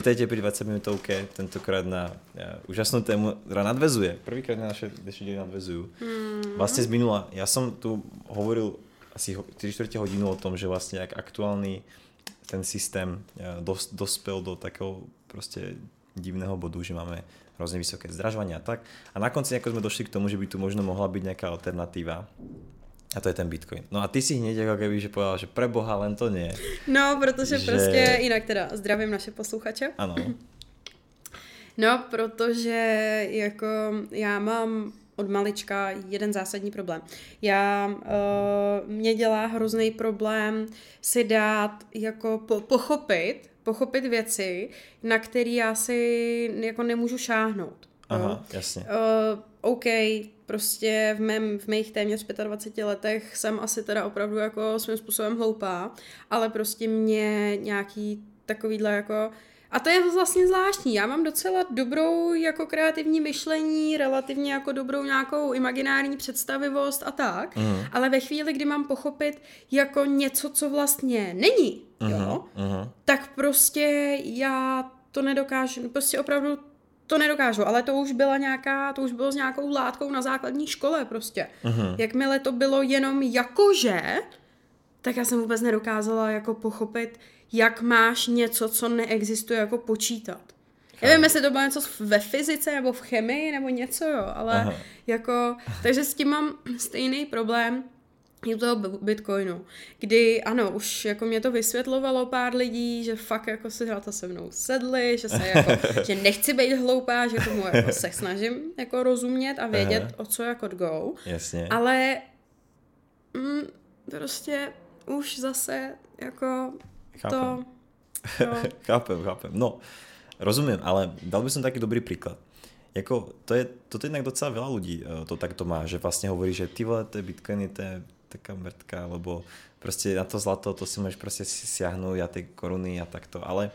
Vítajte pri 20 minutovke, tentokrát na ja, úžasnú tému, ktorá nadvezuje. Prvýkrát na naše dnešní diely nadvezujú. Mm. Vlastne z minula, ja som tu hovoril asi 3 čtvrte hodinu o tom, že vlastne ak aktuálny ten systém dos, dospel do takého proste divného bodu, že máme hrozne vysoké zdražovanie a tak. A na konci ako sme došli k tomu, že by tu možno mohla byť nejaká alternatíva a to je ten Bitcoin. No a ty si hneď jako keby, že povedal, že pre boha len to nie. No, protože že... prostě jinak teda zdravím naše posluchače. Ano. No, protože jako já mám od malička jeden zásadní problém. Já, uh, mě dělá hrozný problém si dát jako po, pochopit, pochopit věci, na které já si jako nemůžu šáhnout. Aha, jo? jasně. Uh, OK, prostě v, mém, v mých téměř 25 letech jsem asi teda opravdu jako svým způsobem hloupá, ale prostě mě nějaký takovýhle jako a to je vlastně zvláštní. Já mám docela dobrou jako kreativní myšlení, relativně jako dobrou nějakou imaginární představivost a tak, uh-huh. ale ve chvíli, kdy mám pochopit jako něco, co vlastně není, uh-huh. jo, uh-huh. tak prostě já to nedokážu, prostě opravdu to nedokážu, ale to už byla nějaká, to už bylo s nějakou látkou na základní škole prostě. Uh-huh. Jakmile to bylo jenom jakože, tak já jsem vůbec nedokázala jako pochopit, jak máš něco, co neexistuje, jako počítat. Já nevím, jestli to bylo něco ve fyzice nebo v chemii nebo něco, jo, ale Aha. jako, takže s tím mám stejný problém, u toho Bitcoinu, kdy ano, už jako mě to vysvětlovalo pár lidí, že fakt jako si to se mnou sedli, že se jako, že nechci být hloupá, že tomu jako se snažím jako rozumět a vědět, Aha. o co jako go. Jasně. Ale mm, prostě už zase jako chápem. to... No. chápem, chápem. No, rozumím, ale dal by som taký dobrý príklad. Jako, to je, toto je docela veľa ľudí eh, to takto má, že vlastne hovorí, že ty vole, to je bitcoiny, to je taká mrtka, lebo prostě na to zlato, to si môžeš prostě siahnuť a ty koruny a takto, ale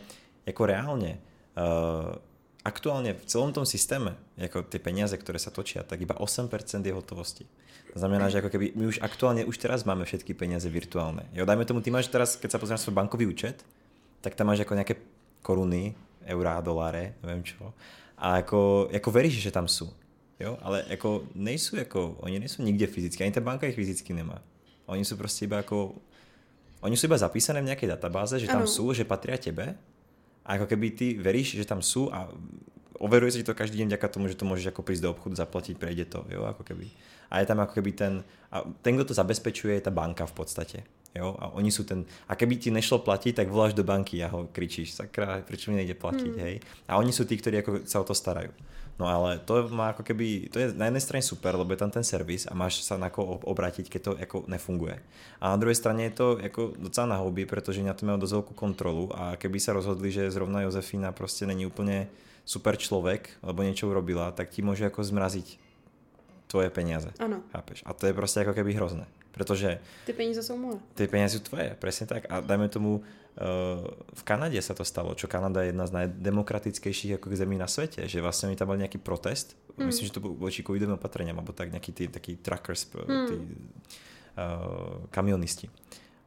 jako reálne, uh, aktuálne v celom tom systéme, jako ty peniaze, ktoré sa točia, tak iba 8% je hotovosti. To znamená, že ako keby my už aktuálne, už teraz máme všetky peniaze virtuálne. Jo, dajme tomu, ty máš teraz, keď sa pozrieš svoj bankový účet, tak tam máš ako nejaké koruny, eurá, doláre, neviem čo. A jako, jako veríš, že tam sú. Jo, ale jako nejsou jako, oni nejsou nikde fyzicky, ani ta banka ich fyzicky nemá. Oni jsou prostě iba jako, oni jsou iba zapísané v nějaké databáze, že tam ano. jsou, že patří tebe a jako keby ty veríš, že tam jsou a overuje si to každý den vďaka tomu, že to můžeš jako prísť do obchodu, zaplatit, prejde to, jo, jako keby. A je tam jako keby ten, a ten, kdo to zabezpečuje, je ta banka v podstatě. Jo? A oni jsou ten, a keby ti nešlo platit, tak voláš do banky a ho kričíš, sakra, proč mi nejde platit, hmm. hej? A oni jsou tí, kteří jako se o to starají. No ale to má ako keby, to je na jednej strane super, lebo je tam ten servis a máš sa na koho obrátiť, keď to jako nefunguje. A na druhej strane je to jako docela na hobby, protože na to majú dosť veľkú kontrolu a keby sa rozhodli, že zrovna Josefina prostě není úplně super člověk, lebo niečo urobila, tak ti môže jako zmraziť tvoje peniaze. Ano. Chápeš? A to je prostě jako keby hrozné. Protože... Ty peníze jsou moje. Ty peníze jsou tvoje, přesně tak. A dajme tomu, v Kanade sa to stalo, čo Kanada je jedna z najdemokratickejších ako zemí na svete, že vlastne oni tam mali nejaký protest, mm. myslím, že to bol voči covidovým opatreniam, alebo tak nejaký tí, taký truckers, mm. tí uh, kamionisti.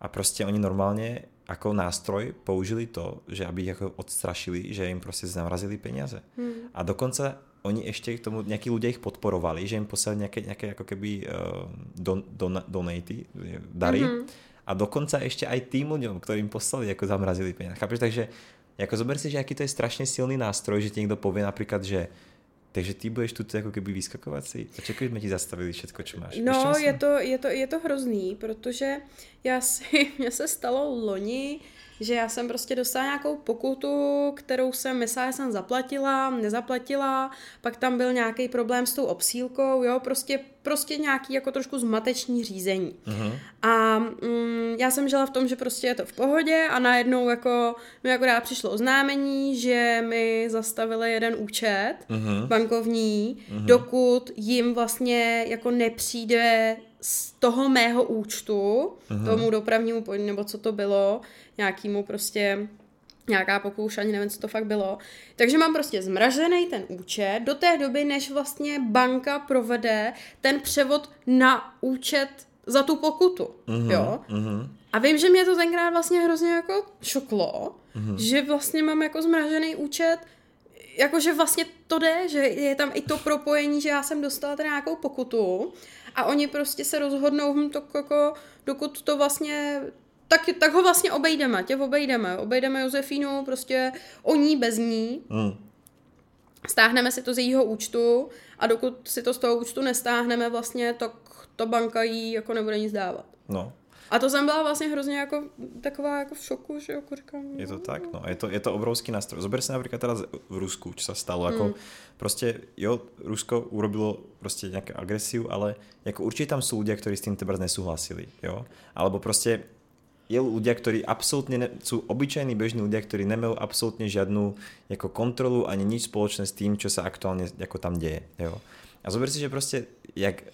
A prostě oni normálně ako nástroj použili to, že aby ich ako odstrašili, že im prostě zamrazili peniaze. Mm. A dokonce oni ešte k tomu, nejakí ľudia ich podporovali, že im poslali nejaké, nejaké ako keby uh, don, don, donaty, dary. Mm-hmm a dokonca ešte aj tým ľuďom, ktorým poslali, ako zamrazili peniaze. Chápeš? Takže jako zober si, že aký to je strašně silný nástroj, že ti někdo povie například, že takže ty budeš tu jako keby vyskakovat si a čekaj, jsme ti zastavili všetko, co máš. No, je to, je, to, je to hrozný, protože já si, mně se stalo loni, že já jsem prostě dostala nějakou pokutu, kterou jsem myslela, že jsem zaplatila, nezaplatila, pak tam byl nějaký problém s tou obsílkou, jo, prostě, prostě nějaký jako trošku zmateční řízení. Uh-huh. A mm, já jsem žila v tom, že prostě je to v pohodě a najednou jako mi akorát přišlo oznámení, že mi zastavili jeden účet uh-huh. bankovní, uh-huh. dokud jim vlastně jako nepřijde z toho mého účtu, uh-huh. tomu dopravnímu, nebo co to bylo, nějakýmu prostě nějaká pokouš, ani nevím, co to fakt bylo. Takže mám prostě zmražený ten účet do té doby, než vlastně banka provede ten převod na účet za tu pokutu, uh-huh, jo. Uh-huh. A vím, že mě to tenkrát vlastně hrozně jako šoklo, mm-hmm. že vlastně mám jako zmražený účet, jakože vlastně to jde, že je tam i to propojení, že já jsem dostala teda nějakou pokutu a oni prostě se rozhodnou, hm, to jako, dokud to vlastně tak, tak ho vlastně obejdeme, tě obejdeme. Obejdeme Josefínu prostě o ní bez ní. Mm. Stáhneme si to z jejího účtu a dokud si to z toho účtu nestáhneme vlastně, tak to banka jí jako nebude nic dávat. No. A to jsem byla vlastně hrozně jako taková jako v šoku, že jako říkám. Je to tak, no. Je to, je to obrovský nástroj. Zober si napríklad teraz v Rusku, čo sa stalo. Ako, mm. Proste, jo, Rusko urobilo proste nejakú agresiu, ale jako určite tam sú ľudia, ktorí s tým teda nesúhlasili, jo. Alebo proste je ľudia, ktorí absolútne ne, sú obyčajní bežní ľudia, ktorí nemajú absolútne žiadnu ako kontrolu ani nič spoločné s tým, čo sa aktuálne ako tam deje. Jo. A zober si, že proste, jak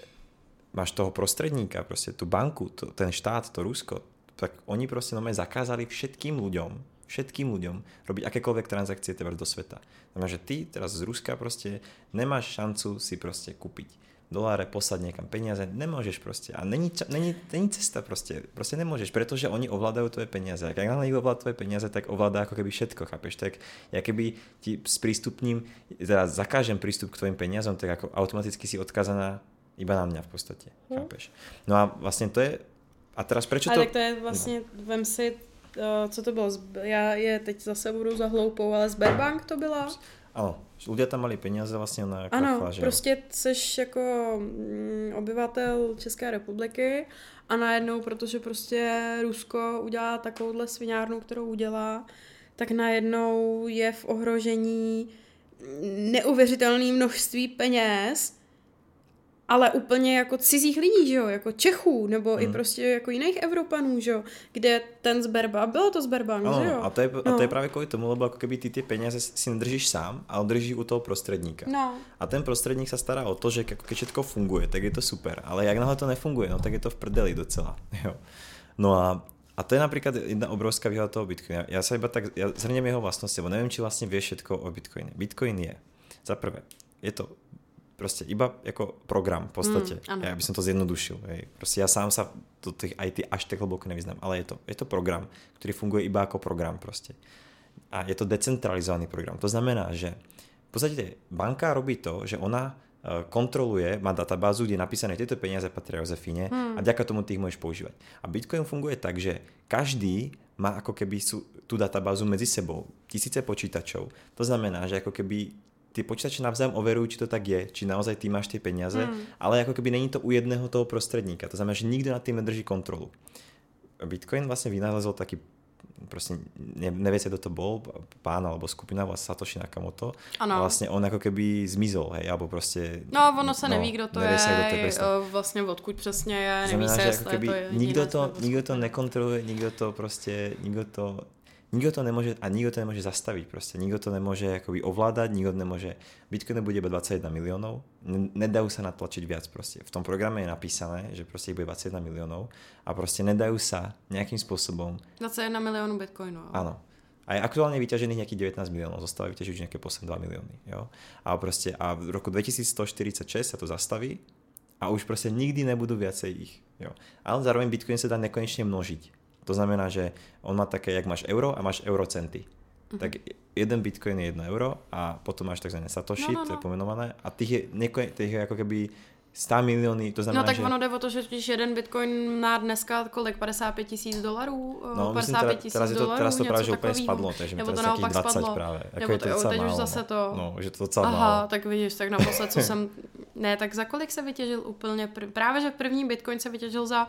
máš toho prostredníka, proste tú banku, to, ten štát, to Rusko, tak oni proste normálne zakázali všetkým ľuďom, všetkým ľuďom robiť akékoľvek transakcie teda do sveta. Znamená, že ty teraz z Ruska proste nemáš šancu si proste kúpiť doláre, poslať niekam peniaze, nemôžeš proste. A není, není, není cesta proste, proste nemôžeš, pretože oni ovládajú tvoje peniaze. Ak náhle niekto ovláda tvoje peniaze, tak ovláda ako keby všetko, chápeš? Tak ja keby ti sprístupním, teda zakážem prístup k tvojim peniazom, tak ako automaticky si odkazaná iba na mňa v podstate, hm. chápeš? No a vlastne to je, a teraz prečo to... Ale to je vlastně, no. vem si, uh, co to bylo, já je teď zase budu za hloupou, ale Sberbank to byla? Ano, ľudia tam mali peniaze vlastně na Ano, krachla, prostě jsi jako mm, obyvatel České republiky a najednou, protože prostě Rusko udělá takovouhle sviňárnu, kterou udělá, tak najednou je v ohrožení neuvěřitelné množství peněz ale úplně jako cizích lidí, že jo, jako Čechů, nebo hmm. i prostě jako jiných Evropanů, že jo, kde ten Sberba, bylo to Sberbank, ano, že jo. A to, je, no. a to je právě kvůli tomu, lebo jako keby ty ty peníze si nedržíš sám, ale drží u toho prostředníka. No. A ten prostředník se stará o to, že jako keď všetko funguje, tak je to super, ale jak náhle to nefunguje, no tak je to v prdeli docela, jo. No a a to je napríklad jedna obrovská výhoda toho Bitcoinu. Ja sa iba tak, ja zhrniem jeho vlastnosti, lebo neviem, či vlastne vie všetko o Bitcoine. Bitcoin je, za prvé, je to prostě iba jako program v podstatě. Mm, já bych to zjednodušil. Hej. Prostě já sám sa do těch IT až tak hluboko nevyznám, ale je to, je to program, který funguje iba jako program prostě. A je to decentralizovaný program. To znamená, že v podstatě banka robí to, že ona eh, kontroluje, má databázu, kde je napísané, tyto peníze patří Josefíne hmm. a ďaká tomu ty ich môžeš používať. A Bitcoin funguje tak, že každý má ako keby tu databázu medzi sebou, tisíce počítačov. To znamená, že ako keby ty počítače navzájem overují, či to tak je, či naozaj ty máš ty peníze, hmm. ale jako keby není to u jedného toho prostředníka. To znamená, že nikdo nad tím nedrží kontrolu. Bitcoin vlastně vynalezl taky prostě ne, neviete, kto to bol, pán alebo skupina vlastne Satoshi Nakamoto. Ano. A vlastne on ako keby zmizol, hej, alebo prostě... No, ono se no, neví, kdo to je, se, kdo to je vlastně odkud přesně je, neví se, jako keby to je nikdo to, nikdo to nekontroluje, nikdo to prostě, nikdo to nikto to nemôže, a nikto to nemôže zastaviť proste, nikto to nemôže akoby ovládať, nikto to nemôže, Bitcoin bude iba 21 miliónov, nedajú sa natlačiť viac proste. V tom programe je napísané, že proste ich bude 21 miliónov a proste nedajú sa nejakým spôsobom... 21 miliónov Bitcoinu. Áno. A je aktuálne vyťažených nejakých 19 miliónov, zostávajú vyťažiť už nejaké posledné 2 milióny. Jo? A, proste, a v roku 2146 sa to zastaví a už proste nikdy nebudú viacej ich. Jo? Ale zároveň Bitcoin sa dá nekonečne množiť. To znamená, že on má také, jak máš euro a máš eurocenty. Uh-huh. Tak jeden bitcoin je 1 euro a potom máš tzv. satoshi, no, no, no. to je pomenované, a tých je, niekoj, tých je ako keby 100 miliony, to znamená, No tak že... ono jde o to, že když jeden bitcoin má dneska kolik, 55 tisíc dolarů? No, 55 tisíc teraz, dolarů, teraz to právě že úplně spadlo, takže Nebo to naopak 20 spadlo. právě. Jako Nebo je to, to teď málo, už zase no. to... No, že to docela Aha, málo. tak vidíš, tak naposled, co jsem... Ne, tak za kolik se vytěžil úplně... Pr... Právě, že první bitcoin se vytěžil za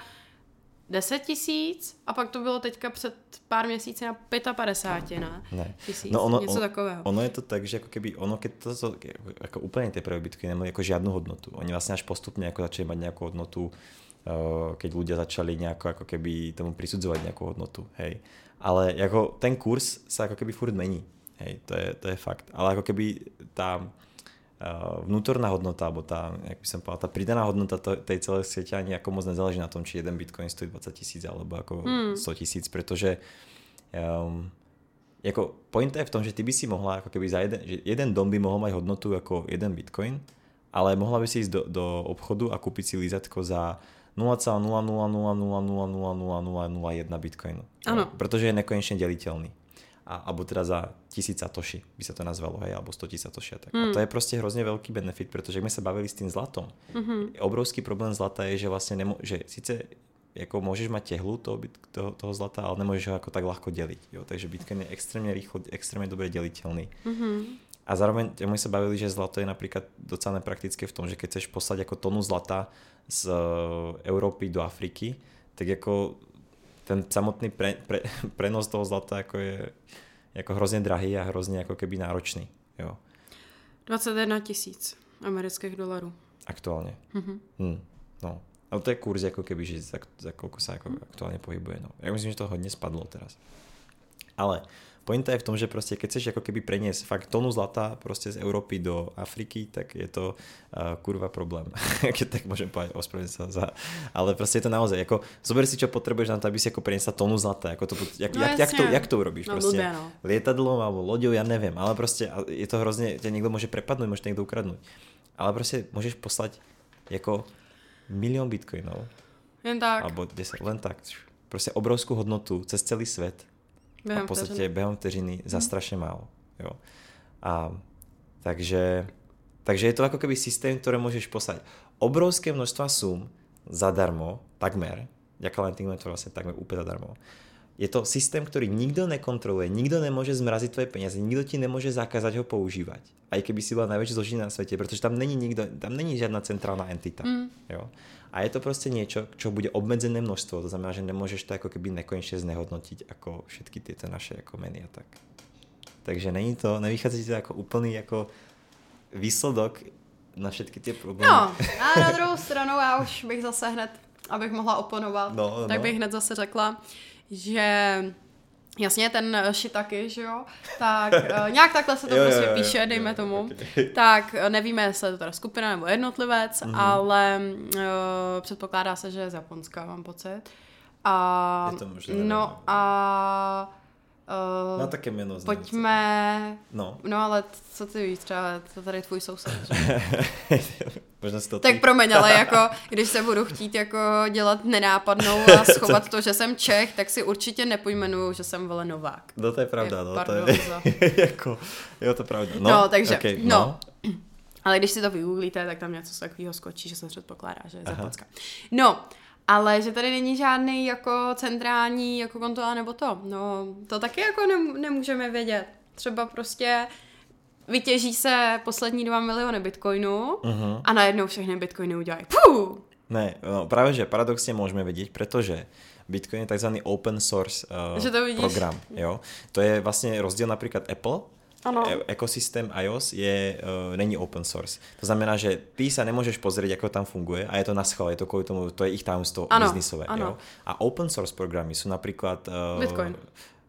10 tisíc a pak to bylo teďka před pár měsíci na 55, ne? ne. Tisíc, no ono, něco takového. Ono je to tak, že jako keby, ono keď to, to jako úplně ty prvé bitcoiny nemali jako žádnou hodnotu. Oni vlastně až postupně jako začali mať nějakou hodnotu, uh, keď ľudia začali nejako ako keby tomu prisudzovať nejakú hodnotu, hej. Ale jako ten kurz sa ako keby furt mení, hej, to je, to je fakt. Ale ako keby Eh, vnútorná hodnota, alebo tá, jak by som povedal, tá pridaná hodnota tej celé siete ani ako moc nezáleží na tom, či jeden bitcoin stojí 20 tisíc alebo ako hmm. 100 tisíc, pretože um, jako pointa je v tom, že ty by si mohla ako keby za jeden, že jeden dom by mohol mať hodnotu ako jeden bitcoin, ale mohla by si ísť do, do obchodu a kúpiť si lízatko za 0,000000001 bitcoinu. Ano. Protože je nekonečne deliteľný. A, alebo teda za tisíc satoshi by sa to nazvalo, hej, alebo 100 tisíc satoshi. A, tak. Hmm. a to je proste hrozne veľký benefit, pretože ak sme sa bavili s tým zlatom, Mhm. obrovský problém zlata je, že vlastne nemo, že síce jako môžeš mať tehlu toho, toho, toho zlata, ale nemôžeš ho ako tak ľahko deliť. Jo? Takže Bitcoin je extrémne rýchlo, extrémne dobre deliteľný. Mhm. A zároveň my sa bavili, že zlato je napríklad docela nepraktické v tom, že keď chceš poslať ako tonu zlata z e, Európy do Afriky, tak jako ten samotný pre, pre, prenos toho zlata jako je jako hrozně drahý a hrozně jako keby náročný. Jo, 21 tisíc amerických dolarů. aktuálně. Mhm. Hmm, no. Ale to je kurz jako keby, že za, za koľko sa ako aktuálne pohybuje. No. Ja myslím, že to hodně spadlo teraz. Ale pointa je v tom, že prostě keď chceš ako keby preniesť fakt tonu zlata prostě z Európy do Afriky, tak je to uh, kurva problém. keď tak môžem povedať, ospravedlňujem sa za... Ale prostě je to naozaj, jako zober si, čo potrebuješ na to, aby si jako preniesla tonu zlata. Jako to, jak, No jak, jak, to, jak to urobíš? No prostě blbě, no. lietadlom alebo loďou, ja neviem, ale prostě je to hrozně, tě někdo může prepadnout, může někdo ukradnout. Ale prostě můžeš poslať jako milión bitcoinov, Jen tak. alebo 10, len tak, prostě obrovskou hodnotu cez celý svět Během a v podstatě vteřiny. během vteřiny za strašně málo. Jo. A takže, takže je to jako keby systém, ktoré môžeš poslať obrovské množstva sum zadarmo, takmer, Jaka Lightning je to vlastně takmer úplně zadarmo. Je to systém, ktorý nikdo nekontroluje, nikdo nemôže zmrazit tvoje peniaze, nikdo ti nemôže zakázať ho používať. Aj keby si byla najväčší zložina na svete, protože tam není nikdo, tam není žiadna centrálna entita. Mm. Jo? A je to prostě niečo, čo bude obmedzené množstvo, to znamená, že nemôžeš to ako keby nekonečne znehodnotiť ako všetky tieto naše jako meny a tak. Takže není to, nevychází to jako úplný jako výsledok na všetky ty problémy. No, a na druhou stranu já už bych zase hned, abych mohla oponovat, No, no. tak bych hned zase řekla, že jasně ten Shiitake, že jo, tak eh, nějak takhle se to Jo, prostě jo, jo, píše, dejme jo, tomu, okay. tak eh, nevíme, jestli je to teda skupina nebo jednotlivec, Mhm. ale uh, předpokládá se, že je z Japonska, mám pocit. A, Je to možné, nevím. no a uh, Na také jméno zní. pojďme, No. no ale co ty víš, třeba to tady je tvůj soused? Možná to Tak promiň, ale jako, když se budu chtít jako dělat nenápadnou a schovat to, že jsem Čech, tak si určitě nepojmenuju, že jsem vole Novák. No to je pravda, Je- no. pardon to je, za- jako, jo, to je pravda. No, No, takže, okay, no. Ale když si to vygooglíte, tak tam něco takového skočí, že se předpokládá, že je z Aha. Japonska. No, ale že tady není žádný jako centrální jako kontrola nebo to. No, to taky jako nem, nemůžeme vědět. Třeba prostě vytěží se poslední 2 miliony bitcoinů Mhm. a najednou všechny bitcoiny udělají. Puh! Ne, no práve že paradoxne môžeme vedieť, pretože Bitcoin je tzv. open source uh, Že to vidíš? program. Jo? To je vlastne rozdiel napríklad Apple. Ano. E- ekosystém iOS je, uh, není open source. To znamená, že ty sa nemôžeš pozrieť, ako tam funguje a je to na schvál, je to kvôli tomu, to je ich tajomstvo Ano, biznisové. ano. Jo? A open source programy sú napríklad... Uh, Bitcoin.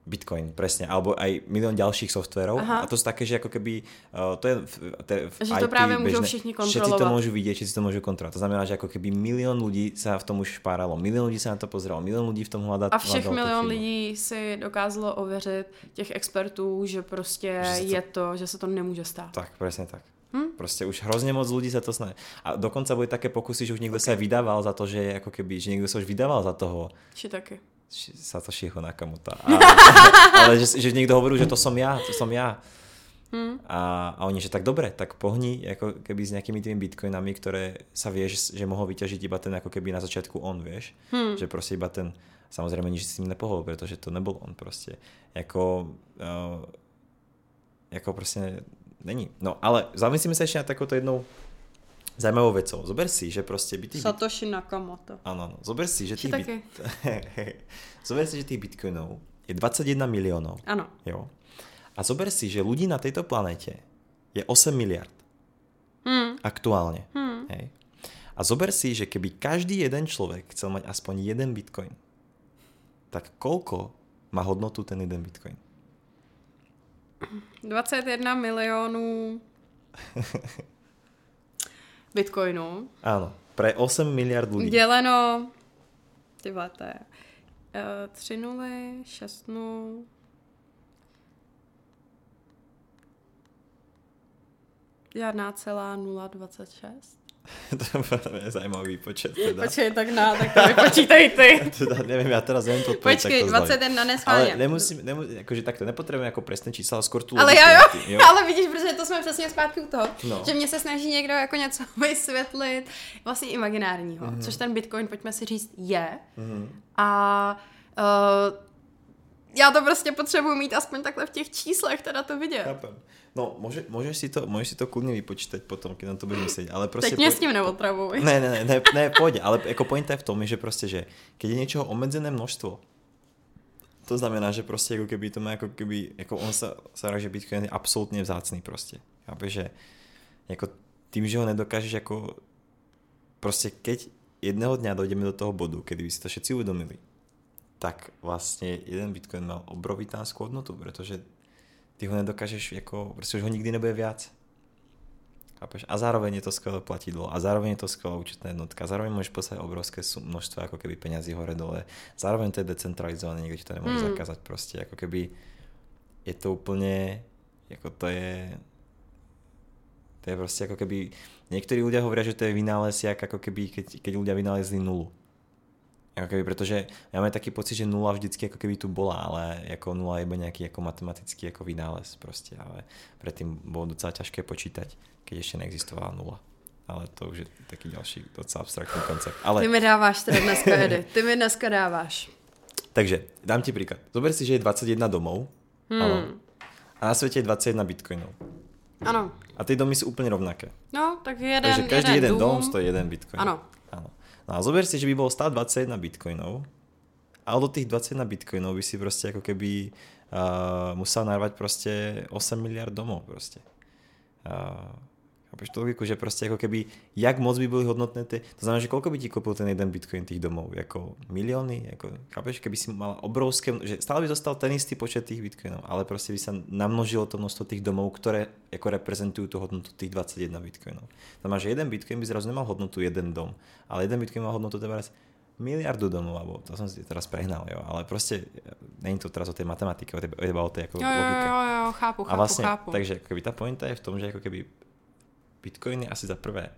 Bitcoin, presne, alebo aj milión ďalších softwarov Aha. a to sú také, že ako keby, uh, to je v, to je v Že to IT právě můžou bežné. všichni Všetci to môžu vidieť, všetci to môžu kontrolovať. To znamená, že ako keby milión ľudí sa v tom už špáralo, milión ľudí sa na to pozeralo, milión ľudí v tom hľadá, A všech chybu. lidí si dokázalo ověřit těch expertů, že prostě Že se to- je to, že se to nemůže stát. Tak, presne tak. Hm? Proste už hrozne moc ľudí sa to snaží. A dokonca boli také pokusy, že už niekto okay. aj vydával za to, že je ako keby, že niekto sa už vydával za toho Či taky. Ši- Satošiho Nakamuta. A, ale že, že niekto hovoril, že to som ja, to som ja. Hm. A, a oni, že tak dobre, tak pohni ako keby s nejakými tými bitcoinami, ktoré sa vieš, že mohol vyťažiť iba ten ako keby na začiatku on, vieš. Hm. Že proste iba ten, samozrejme nič s ním nepohol, pretože to nebol on proste. Jako, uh, jako proste není. No ale zamyslíme sa ešte na takouto jednou zajímavou vecou. Zober si, že proste by tých... Satoshi Nakamoto. Áno, áno. Zober si, že Či tých, bit... zober si, že tých bitcoinov je 21 miliónov. Ano. Jo. A zober si, že ľudí na tejto planete je 8 miliard. Hm. Aktuálne. Hm. Hej. A zober si, že keby každý jeden človek chcel mať aspoň jeden bitcoin, tak koľko má hodnotu ten jeden bitcoin? 21 milionů bitcoinů. Áno, pre 8 miliard ľudí. Děleno, ty je uh, 3 nuly, 6 nul, žádná celá 0,26. to je zajímavý výpočet. Teda. Počkej, tak na, tak to vypočítaj ty. teda, nevím, já teda nevím to odpověď, Počkej, to 21 neschválně. Ale nemusím, nemusím jakože takto, nepotřebujeme jako presné čísla, skôr tu Ale já jo, ty, ale vidíš, protože to jsme přesně zpátky u toho, No. že mě se snaží někdo jako něco vysvětlit vlastně imaginárního, Mhm. mm-hmm. což ten Bitcoin, pojďme si říct, je. Mm-hmm. A uh, já to prostě potřebuji mít aspoň takhle v těch číslech, teda to vidět. Chápem. No, může, můžeš, si to, můžeš si to klidně vypočítat potom, když na to budeš myslet, ale prostě... Teď mě poj- s tím neotravuj. Ne, ne, ne, ne, ne, pojď, ale jako pointa je v tom, že prostě, že keď je něčeho omezené množstvo, to znamená, že prostě jako keby to má jako keby, jako on sa hrá, že Bitcoin je absolútne vzácný prostě. Chápeš, že jako tým, že ho nedokážeš jako prostě keď jedného dňa dojdeme do toho bodu, kedy by si to všetci uvedomili, tak vlastně jeden Bitcoin mal obrovitánskou hodnotu, protože ty ho nedokážeš jako, prostě už ho nikdy nebude viac. Chápeš? A zároveň je to skvelé platidlo a zároveň je to skvelá účetná jednotka. A zároveň môžeš poslať obrovské množstvo ako keby peňazí hore dole. Zároveň to je decentralizované, nikdo ti to nemôže Hmm. zakázať prostě. Ako keby je to úplně, jako to je, to je prostě ako keby, niektorí ľudia hovoria, že to je vynález jak ako keby, keď, keď ľudia vynálezli nulu. Ako keby, protože já mám taký pocit, že nula vždycky jako keby tu bola, ale jako nula je iba nejaký jako matematický jako vynález prostě, ale predtým bolo docela ťažké počítať, keď ešte neexistovala nula. Ale to už je taký ďalší docela abstraktní koncept. Ale... Ty mi dáváš teda dneska, Edy. Ty mi dneska dáváš. Takže, dám ti príklad. Zober si, že je 21 domov. Hmm. Ano. A na světě je 21 bitcoinů. Ano. A ty domy jsou úplně rovnaké. No, tak jeden, Takže každý jeden, dům. dom stojí jeden bitcoin. Ano. Ano. No a zober si, že by bolo stát 21 bitcoinov a do tých 21 bitcoinov by si prostě jako keby uh, musel narvať prostě 8 miliard domov prostě. Uh, chápeš tu logiku, že prostě jako keby, jak moc by byly hodnotné ty, to znamená, že koľko by ti koupil ten jeden bitcoin tých domov, jako milióny, jako, chápeš, keby si mal obrovské, že stále by zostal ten istý počet tých bitcoinov, ale prostě by sa namnožilo to množstvo tých domov, ktoré jako reprezentujú tu hodnotu tých 21 bitcoinov. To znamená, že jeden bitcoin by zrazu nemal hodnotu jeden dom, ale jeden bitcoin má hodnotu teraz miliardu domov, alebo to som si teraz prehnal, jo, ale prostě není to teraz o té matematike, o té, o té jako Jo, jo, jo, jo, chápu, chápu, A vlastně, chápu. takže jako keby ta pointa je v tom, že jako keby Bitcoin je asi za prvé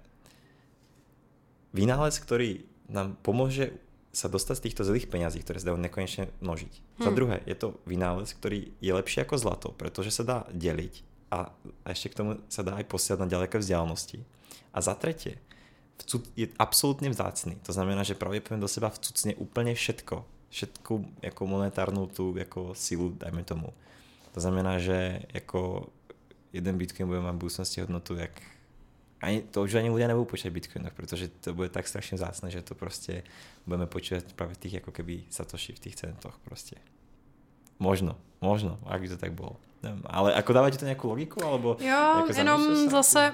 vynález, ktorý nám pomôže sa dostať z týchto zlých peňazí, ktoré sa dajú nekonečne množiť. Hmm. Za druhé, je to vynález, ktorý je lepší ako zlato, pretože sa dá deliť a, a ešte k tomu sa dá aj posielať na ďaleké vzdialenosti. A za tretie, je absolútne vzácný. To znamená, že pravděpodobně do seba vcucne úplne všetko. Všetku jako monetárnu tu jako silu, dajme tomu. To znamená, že jako jeden bitcoin bude mať v budúcnosti hodnotu, jak ani, to už ani ľudia nebudú počítať v bitcoinoch, protože to bude tak strašne vzácné, že to prostě budeme počítať práve v tých jako keby satoshi, v tých centoch prostě. Možno, možno, ak by to tak bolo. Nevím, ale jako dává ti to nějakou logiku, alebo Jo, jako jenom zase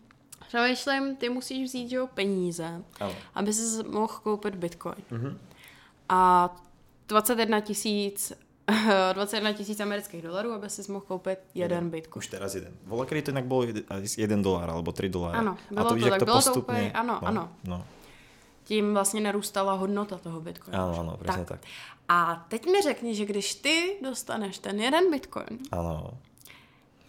přemýšlím, ty musíš vzít jo, peníze, Ano. aby si mohl koupit bitcoin. Mhm. A 21 tisíc 21 tisíc amerických dolarů, aby si mohl koupit jeden bitcoin. Už teraz jeden. Vola, to jinak bylo jeden dolar, alebo tři dolary. Ano, a bylo to, to víš, jak tak, to bylo to postupně... úplně- ano, no, ano. No. Tím vlastně narůstala hodnota toho bitcoinu. Ano, ano, přesně tak. tak. A teď mi řekni, že když ty dostaneš ten jeden bitcoin, Ano.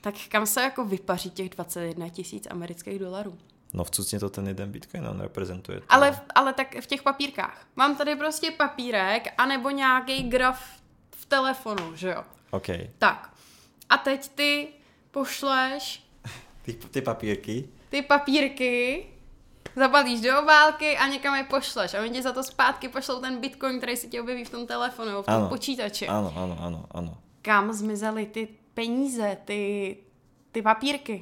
tak kam se jako vypaří těch 21 tisíc amerických dolarů? No vcucně to ten jeden bitcoin, on reprezentuje. To. Ale, v- ale tak v těch papírkách. Mám tady prostě papírek, anebo nějaký graf v telefonu, že jo? OK. Tak. A teď ty pošleš Ty, ty papírky, ty papírky, zabalíš do obálky a někam je pošleš. A oni ti za to zpátky pošlou ten bitcoin, který se ti objeví v tom telefonu, nebo v tom Ano. počítači. ano, ano, ano, ano. Kam zmizely ty peníze, ty, ty papírky?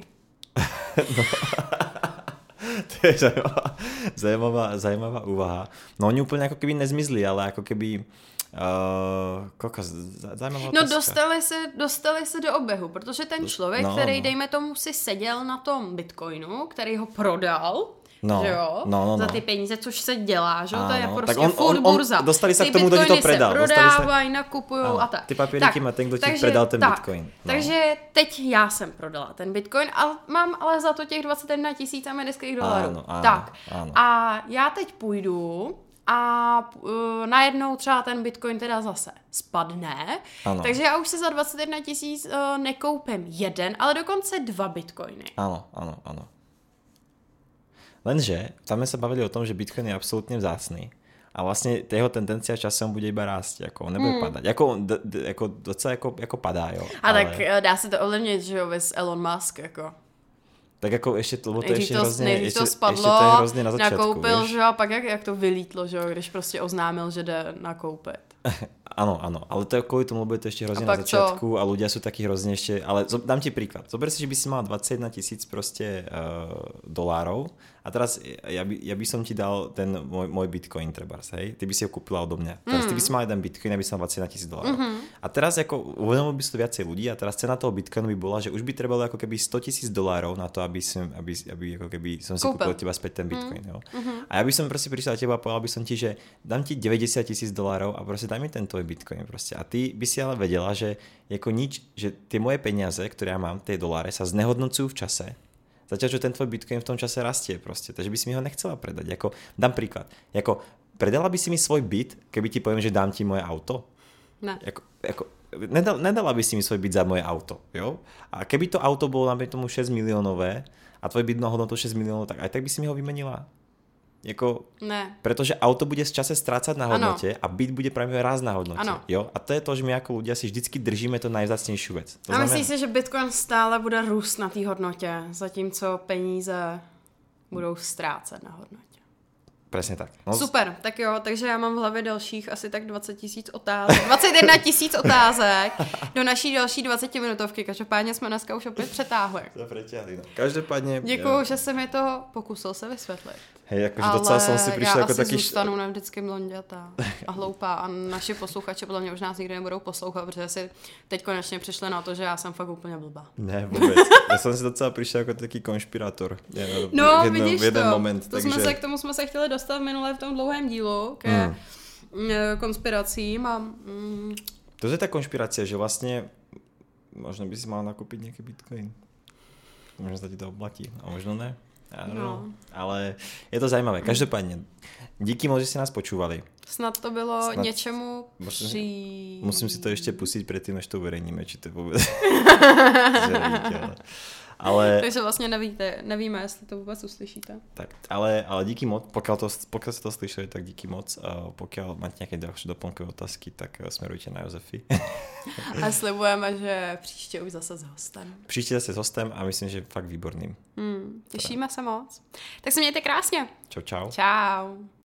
to je zajímavá, zajímavá, zajímavá úvaha. No oni úplně jako keby nezmizli, ale jako keby... Uh, koľko, z- zajímavá No otázka. dostali se, dostali se do oběhu, protože ten člověk, no, který no. dejme tomu si seděl na tom bitcoinu, který ho prodal, No, že jo, no, no, za no. ty peníze, což se dělá, že jo, to je prostě tak on- furt on- on- burza. dostali se ty k tomu, kdo to predal, se prodávají, nakupují a tak. ty papíriky má ten, kdo ti predal ten bitcoin, no. Takže teď já jsem prodala ten bitcoin a mám ale za to těch 21 tisíc amerických dolarů. Ano, ano, tak. ano. A já teď půjdu a uh, najednou třeba ten bitcoin teda zase spadne, Ano. takže já už se za 21 tisíc uh, nekoupím jeden, ale dokonce dva bitcoiny. Ano, ano, ano. Lenže tam jsme se bavili o tom, že Bitcoin je absolutně vzácný. A vlastně jeho tendencia časem bude iba rásť, jako on nebude hmm. padat. Jako, d, d, jako docela jako, jako padá, jo. A ale... tak eh, dá se to ovlivnit, že jo, vys Elon Musk, jako. Tak jako ještě to, to ještě to, hrozně, ještě, to spadlo, ještě to je hrozně na začátku, nakoupil, víš? že jo, a pak jak, jak to vylítlo, že jo, když prostě oznámil, že jde nakoupit. Ano, ano, ale to je kvůli tomu, je to ještě hrozně na začátku co? a ľudia jsou taky hrozně ještě, ale dám ti příklad. Zober si, že by si mal 21 tisíc prostě uh, dolárov a teraz ja by, ja by som ti dal ten môj, môj bitcoin trebárs, hej? Ty by si ho kúpila odo mňa. Teraz mm. ty by si mal jeden bitcoin, aby mal 21 tisíc dolárov. Mm-hmm. A teraz ako uvedomil by si to viacej ľudí a teraz cena toho bitcoinu by bola, že už by trebalo ako keby 100 tisíc dolárov na to, aby, som, aby, aby ako keby som si kúpil teba späť ten bitcoin. Mm. Jo? Mm-hmm. A ja by som proste prišiel na teba a povedal by som ti, že dám ti 90 tisíc dolárov a proste daj mi ten tvoj bitcoin proste. A ty by si ale vedela, že jako nič, že tie moje peniaze, ktoré ja mám, tie doláre, sa znehodnocujú v čase Že ten tvoj Bitcoin v tom čase rastie proste, takže by si mi ho nechcela predať. Jako, dám príklad. Jako, predala by si mi svoj byt, keby ti poviem, že dám ti moje auto? Ne. Jako, jako, nedala, nedala by si mi svoj byt za moje auto, jo? A keby to auto bolo, napríklad tomu 6 miliónové a tvoj byt na hodnotu 6 miliónov, tak aj tak by si mi ho vymenila. Jako, ne. Protože auto bude z čase ztrácet na hodnotě ano. a byt bude právě ráz na hodnotě. Ano. Jo? A to je to, že my jako ľudia si vždycky držíme to nejvzácnější věc. To a znamená... myslíš si, že Bitcoin stále bude růst na té hodnotě, zatímco peníze budou ztrácet na hodnotě? Přesně tak. No, Super, tak jo, takže já mám v hlavě dalších asi tak 20 tisíc otázek. 21 tisíc otázek do naší další 20 minutovky. Každopádně jsme dneska už opět přetáhli, no. Každopádně... Děkuju, že se mi to pokusil se vysvětlit. Hej, jakože docela jsem si přišel jako taky... zůstanu navždycky blonděta a hloupá a naši posluchači podle mě už nás nikdy nebudou poslouchat, protože si teď konečně přišli na to, že já jsem fakt úplně blbá. Ne, vůbec. Já jsem si docela přišel jako taký konšpirátor. No, v jedno, vidíš v jeden to. Moment, to takže... jsme se, k tomu jsme se chtěli dostat minule v tom dlouhém dílu, ke hmm. konspiracím a... Mm. To je ta konšpirace, že vlastně možná by si mal nakoupit nějaký bitcoin. Možná se ti to oplatí, a možná ne. No. ale je to zajímavé. Každopádně, díky moc, že jste nás počúvali. Snad to bylo Snad... něčemu musím, při... Musím si to ještě pustit předtím, než to uveřejníme, či to vůbec... ale... Takže vlastně nevíte, nevíme, jestli to vůbec uslyšíte. Tak, ale, ale díky moc, pokud, to, pokud jste to slyšeli, tak díky moc. A pokud máte nějaké další doplňkové otázky, tak eh, směrujte na Josefy. a slibujeme, že příště už zase s hostem. Příště zase s hostem a myslím, že fakt výborným. Hmm, těšíme se moc. Tak se mějte krásně. Čau, čau. Čau.